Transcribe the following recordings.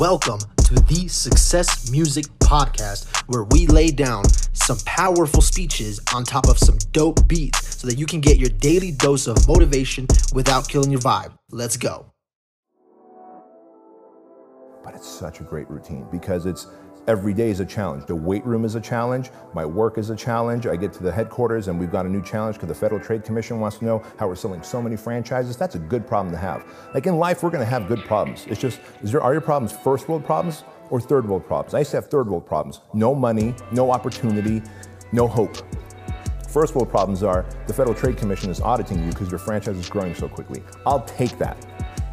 Welcome to the Success Music Podcast, where we lay down some powerful speeches on top of some dope beats so that you can get your daily dose of motivation without killing your vibe. Let's go. But it's such a great routine because it's every day is a challenge. The weight room is a challenge. My work is a challenge. I get to the headquarters and we've got a new challenge because the Federal Trade Commission wants to know how we're selling so many franchises. That's a good problem to have. Like in life, we're going to have good problems. It's just, is there, are your problems first world problems or third world problems? I used to have third world problems. No money, no opportunity, no hope. First world problems are the Federal Trade Commission is auditing you because your franchise is growing so quickly. I'll take that,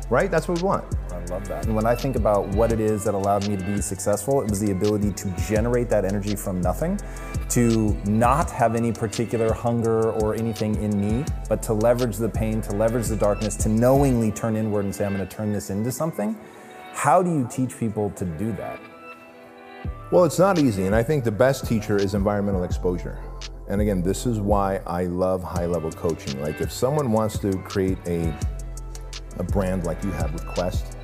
right? That's what we want. I love that. And when I think about what it is that allowed me to be successful, it was the ability to generate that energy from nothing, to not have any particular hunger or anything in me, but to leverage the pain, to leverage the darkness, to knowingly turn inward and say, I'm going to turn this into something. How do you teach people to do that? Well, it's not easy, and I think the best teacher is environmental exposure. And again, this is why I love high level coaching. Like, if someone wants to create a, a brand like you have with Quest,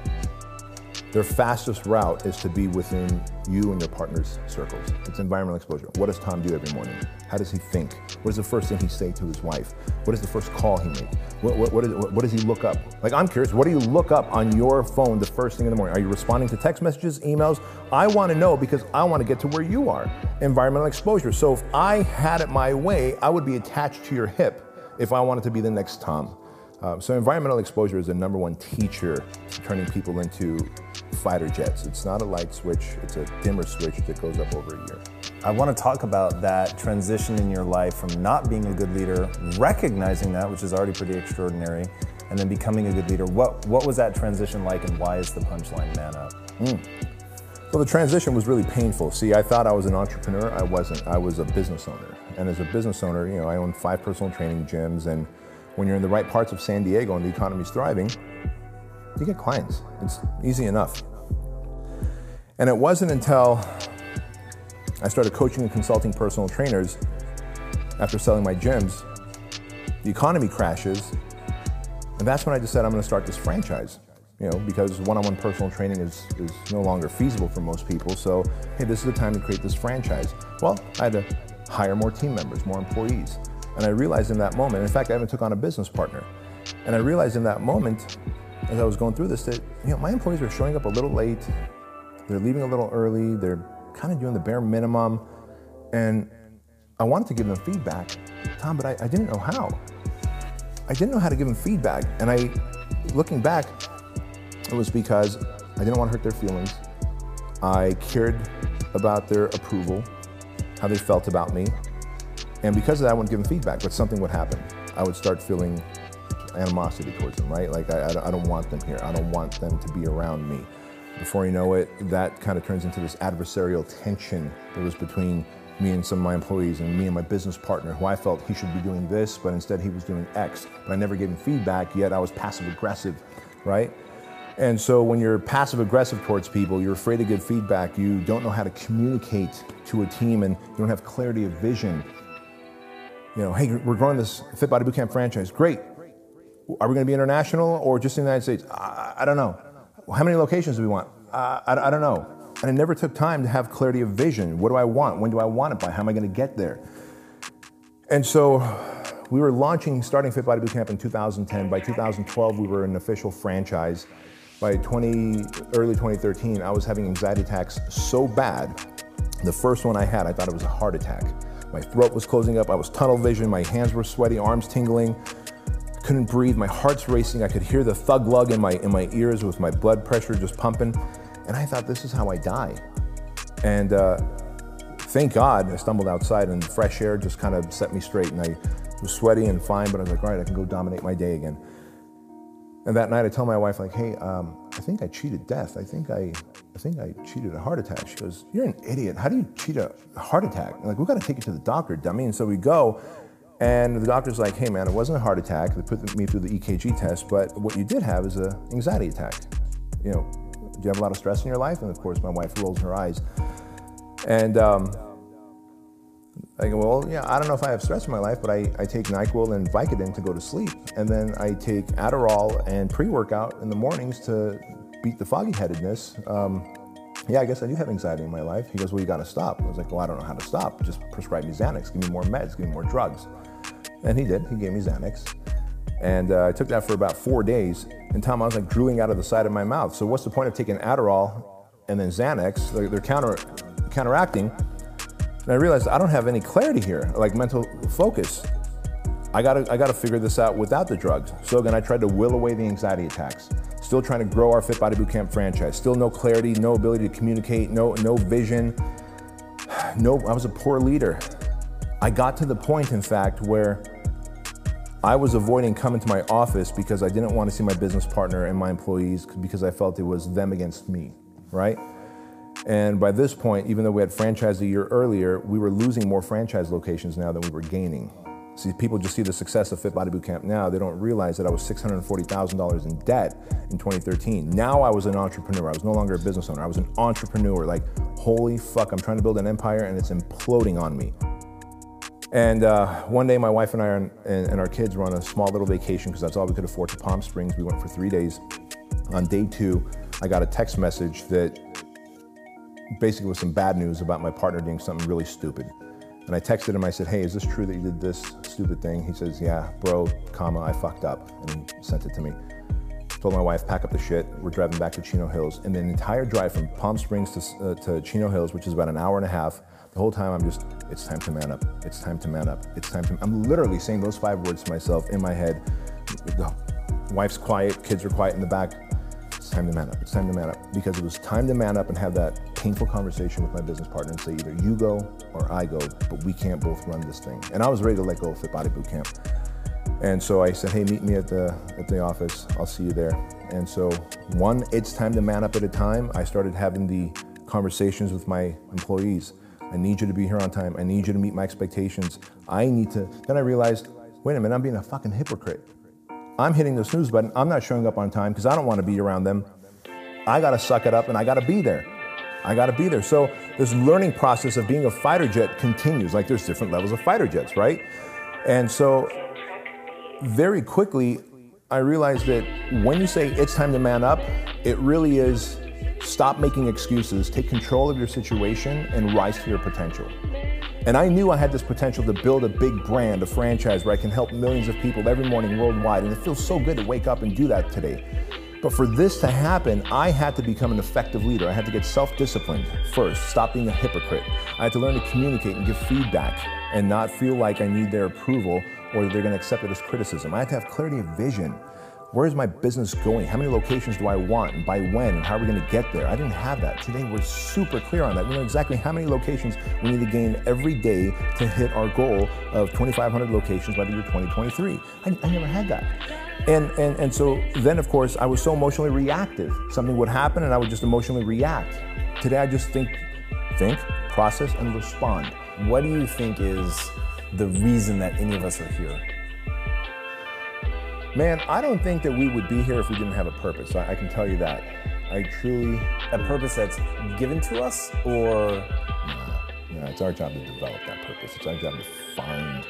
their fastest route is to be within you and your partner's circles. It's environmental exposure. What does Tom do every morning? How does he think? What is the first thing he say to his wife? What is the first call he make? What, what, what, is, what, does he look up? Like, I'm curious, what do you look up on your phone the first thing in the morning? Are you responding to text messages, emails? I want to know because I want to get to where you are. Environmental exposure. So if I had it my way, I would be attached to your hip if I wanted to be the next Tom. Uh, so environmental exposure is the number one teacher turning people into fighter jets. It's not a light switch, it's a dimmer switch that goes up over a year. I want to talk about that transition in your life from not being a good leader, recognizing that, which is already pretty extraordinary, and then becoming a good leader. What, what was that transition like, and why is the punchline man up? Mm. Well, the transition was really painful. See, I thought I was an entrepreneur. I wasn't. I was a business owner. And as a business owner, you know, I own five personal training gyms and when you're in the right parts of San Diego and the economy's thriving, you get clients. It's easy enough. And it wasn't until I started coaching and consulting personal trainers after selling my gyms, the economy crashes, and that's when I decided I'm going to start this franchise. You know, because one-on-one personal training is, is no longer feasible for most people. So, hey, this is the time to create this franchise. Well, I had to hire more team members, more employees. And I realized in that moment, in fact, I even took on a business partner. And I realized in that moment, as I was going through this, that you know my employees were showing up a little late, they're leaving a little early, they're kind of doing the bare minimum, and I wanted to give them feedback, Tom, but I, I didn't know how. I didn't know how to give them feedback, and I, looking back, it was because I didn't want to hurt their feelings. I cared about their approval, how they felt about me, and because of that, I wouldn't give them feedback, but something would happen. I would start feeling animosity towards them, right? Like, I, I don't want them here. I don't want them to be around me. Before you know it, that kind of turns into this adversarial tension that was between me and some of my employees and me and my business partner who I felt he should be doing this, but instead he was doing X. But I never gave him feedback, yet I was passive aggressive, right? And so when you're passive aggressive towards people, you're afraid to give feedback, you don't know how to communicate to a team, and you don't have clarity of vision you know, hey, we're growing this Fit Body Bootcamp franchise. Great. Are we going to be international or just in the United States? I, I don't know. How many locations do we want? Uh, I, I don't know. And it never took time to have clarity of vision. What do I want? When do I want it by? How am I going to get there? And so we were launching, starting Fit Body Bootcamp in 2010. By 2012, we were an official franchise. By 20, early 2013, I was having anxiety attacks so bad. The first one I had, I thought it was a heart attack. My throat was closing up. I was tunnel vision. My hands were sweaty, arms tingling. Couldn't breathe. My heart's racing. I could hear the thug lug in my in my ears with my blood pressure just pumping. And I thought, this is how I die. And uh, thank God I stumbled outside and fresh air just kind of set me straight. And I was sweaty and fine, but I was like, all right, I can go dominate my day again. And that night I tell my wife, like, hey, um, I think I cheated death. I think I, I think I cheated a heart attack. She goes, you're an idiot. How do you cheat a heart attack? I'm like, we got to take you to the doctor, dummy. And so we go, and the doctor's like, hey, man, it wasn't a heart attack. They put me through the EKG test, but what you did have is an anxiety attack. You know, do you have a lot of stress in your life? And of course, my wife rolls her eyes. And um, I go, well, yeah, I don't know if I have stress in my life, but I, I take NyQuil and Vicodin to go to sleep. And then I take Adderall and pre-workout in the mornings to beat the foggy headedness, um, yeah, I guess I do have anxiety in my life. He goes, well, you got to stop. I was like, well, I don't know how to stop. Just prescribe me Xanax. Give me more meds. Give me more drugs. And he did. He gave me Xanax. And uh, I took that for about four days. And Tom, I was like drooling out of the side of my mouth. So what's the point of taking Adderall and then Xanax? They're, they're counter, counteracting. And I realized I don't have any clarity here, like mental focus. I gotta, I gotta figure this out without the drugs. So again, I tried to will away the anxiety attacks. Still trying to grow our Fit Body Bootcamp franchise. Still no clarity, no ability to communicate, no, no vision. No, I was a poor leader. I got to the point, in fact, where I was avoiding coming to my office because I didn't want to see my business partner and my employees because I felt it was them against me, right? And by this point, even though we had franchise a year earlier, we were losing more franchise locations now than we were gaining. See, people just see the success of Fit Body Bootcamp now. They don't realize that I was $640,000 in debt in 2013. Now I was an entrepreneur. I was no longer a business owner. I was an entrepreneur. Like, holy fuck, I'm trying to build an empire and it's imploding on me. And uh, one day, my wife and I and, and, our kids were on a small little vacation because that's all we could afford to Palm Springs. We went for three days. On day two, I got a text message that basically was some bad news about my partner doing something really stupid. And I texted him, I said, hey, is this true that you did this stupid thing? He says, yeah, bro, comma, I fucked up. And he sent it to me. Told my wife, pack up the shit. We're driving back to Chino Hills. And the entire drive from Palm Springs to, uh, to Chino Hills, which is about an hour and a half, the whole time I'm just, it's time to man up. It's time to man up. It's time to, I'm literally saying those five words to myself in my head. The wife's quiet, kids are quiet in the back. It's time to man up. It's time to man up. Because it was time to man up and have that painful conversation with my business partner and say either you go or I go, but we can't both run this thing. And I was ready to let go of Fit Body Bootcamp. And so I said, hey, meet me at the at the office. I'll see you there. And so one, it's time to man up at a time. I started having the conversations with my employees I need you to be here on time. I need you to meet my expectations. I need to. Then I realized, wait a minute, I'm being a fucking hypocrite. I'm hitting the snooze button. I'm not showing up on time because I don't want to be around them. I got to suck it up and I got to be there. I got to be there. So this learning process of being a fighter jet continues. Like there's different levels of fighter jets, right? And so very quickly, I realized that when you say it's time to man up, it really is Stop making excuses, take control of your situation, and rise to your potential. And I knew I had this potential to build a big brand, a franchise where I can help millions of people every morning worldwide. And it feels so good to wake up and do that today. But for this to happen, I had to become an effective leader. I had to get self disciplined first, stop being a hypocrite. I had to learn to communicate and give feedback and not feel like I need their approval or they're going to accept it as criticism. I had to have clarity of vision. Where is my business going? How many locations do I want and by when and how are we going to get there? I didn't have that. Today we're super clear on that. We know exactly how many locations we need to gain every day to hit our goal of 2,500 locations by the year 2023. I, I never had that. And, and, and so then, of course, I was so emotionally reactive. Something would happen and I would just emotionally react. Today I just think, think, process, and respond. What do you think is the reason that any of us are here? Man, I don't think that we would be here if we didn't have a purpose. I, I can tell you that. I truly. A purpose that's given to us, or? Nah, nah, it's our job to develop that purpose. It's our job to find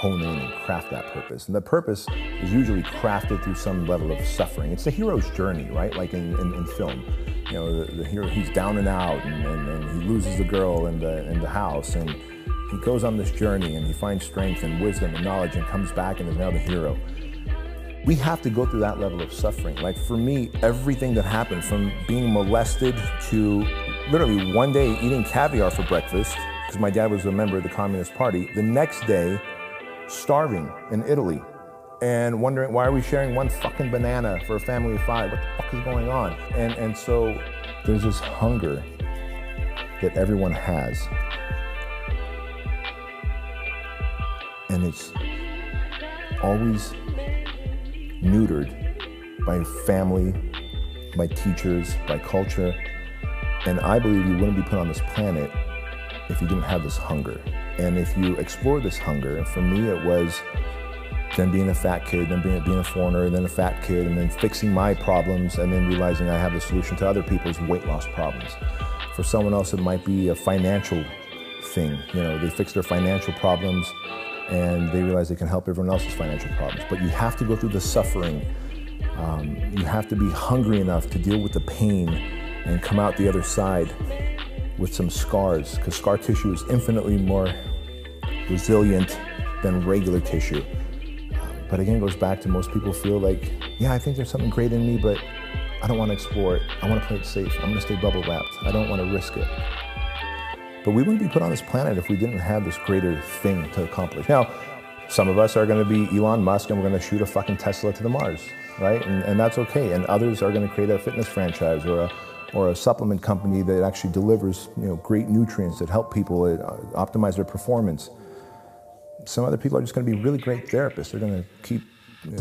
hone in and craft that purpose. And the purpose is usually crafted through some level of suffering. It's the hero's journey, right? Like in, in, in film. You know, the, the, hero, he's down and out and, and, and he loses the girl in the, in the house and he goes on this journey and he finds strength and wisdom and knowledge and comes back and is now the hero. We have to go through that level of suffering. Like for me, everything that happened from being molested to literally one day eating caviar for breakfast, because my dad was a member of the Communist Party, the next day starving in Italy and wondering why are we sharing one fucking banana for a family of five? What the fuck is going on? And, and so there's this hunger that everyone has and it's always neutered by family, by teachers, by culture. And I believe you wouldn't be put on this planet if you didn't have this hunger. And if you explore this hunger, and for me it was then being a fat kid, then being, being a foreigner, then a fat kid, and then fixing my problems, and then realizing I have the solution to other people's weight loss problems. For someone else, it might be a financial thing. You know, they fix their financial problems and they realize they can help everyone else's financial problems. But you have to go through the suffering Um, you have to be hungry enough to deal with the pain and come out the other side with some scars, because scar tissue is infinitely more resilient than regular tissue. But again, it goes back to most people feel like, yeah, I think there's something great in me, but I don't want to explore it. I want to play it safe. I'm going to stay bubble wrapped. I don't want to risk it. But we wouldn't be put on this planet if we didn't have this greater thing to accomplish. Now, some of us are going to be Elon Musk and we're going to shoot a fucking Tesla to the Mars, right? And, and that's okay. And others are going to create a fitness franchise or a, or a supplement company that actually delivers you know, great nutrients that help people uh, optimize their performance. Some other people are just going to be really great therapists. They're going to keep,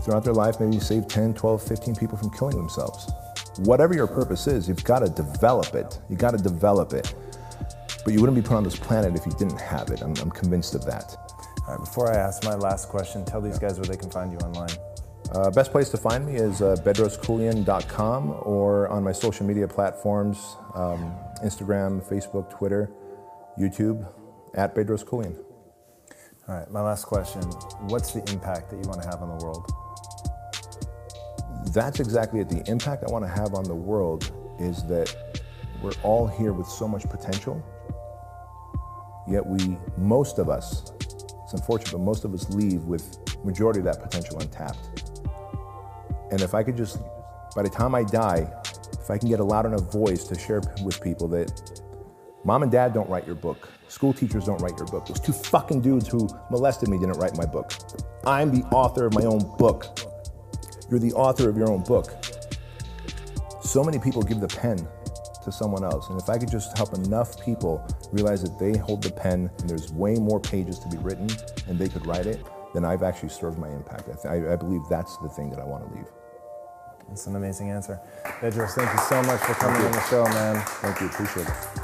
throughout their life, maybe save 10, 12, 15 people from killing themselves. Whatever your purpose is, you've got to develop it. You've got to develop it. But you wouldn't be put on this planet if you didn't have it. I'm, I'm convinced of that. All right, before I ask my last question, tell these guys where they can find you online. Uh, best place to find me is uh, bedroskeuilian.com or on my social media platforms um, Instagram, Facebook, Twitter, YouTube, at Bedros Keuilian. All right, my last question. What's the impact that you want to have on the world? That's exactly it. The impact I want to have on the world is that we're all here with so much potential, yet we, most of us, it's unfortunate, but most of us leave with majority of that potential untapped. And if I could just, by the time I die, if I can get a loud enough voice to share with people that mom and dad don't write your book, school teachers don't write your book, those two fucking dudes who molested me didn't write my book. I'm the author of my own book. You're the author of your own book. So many people give the pen to someone else. And if I could just help enough people realize that they hold the pen and there's way more pages to be written and they could write it, then I've actually served my impact. I, I believe that's the thing that I want to leave. That's an amazing answer. Bedros, thank you so much for coming on the show, man. Thank you. Appreciate it.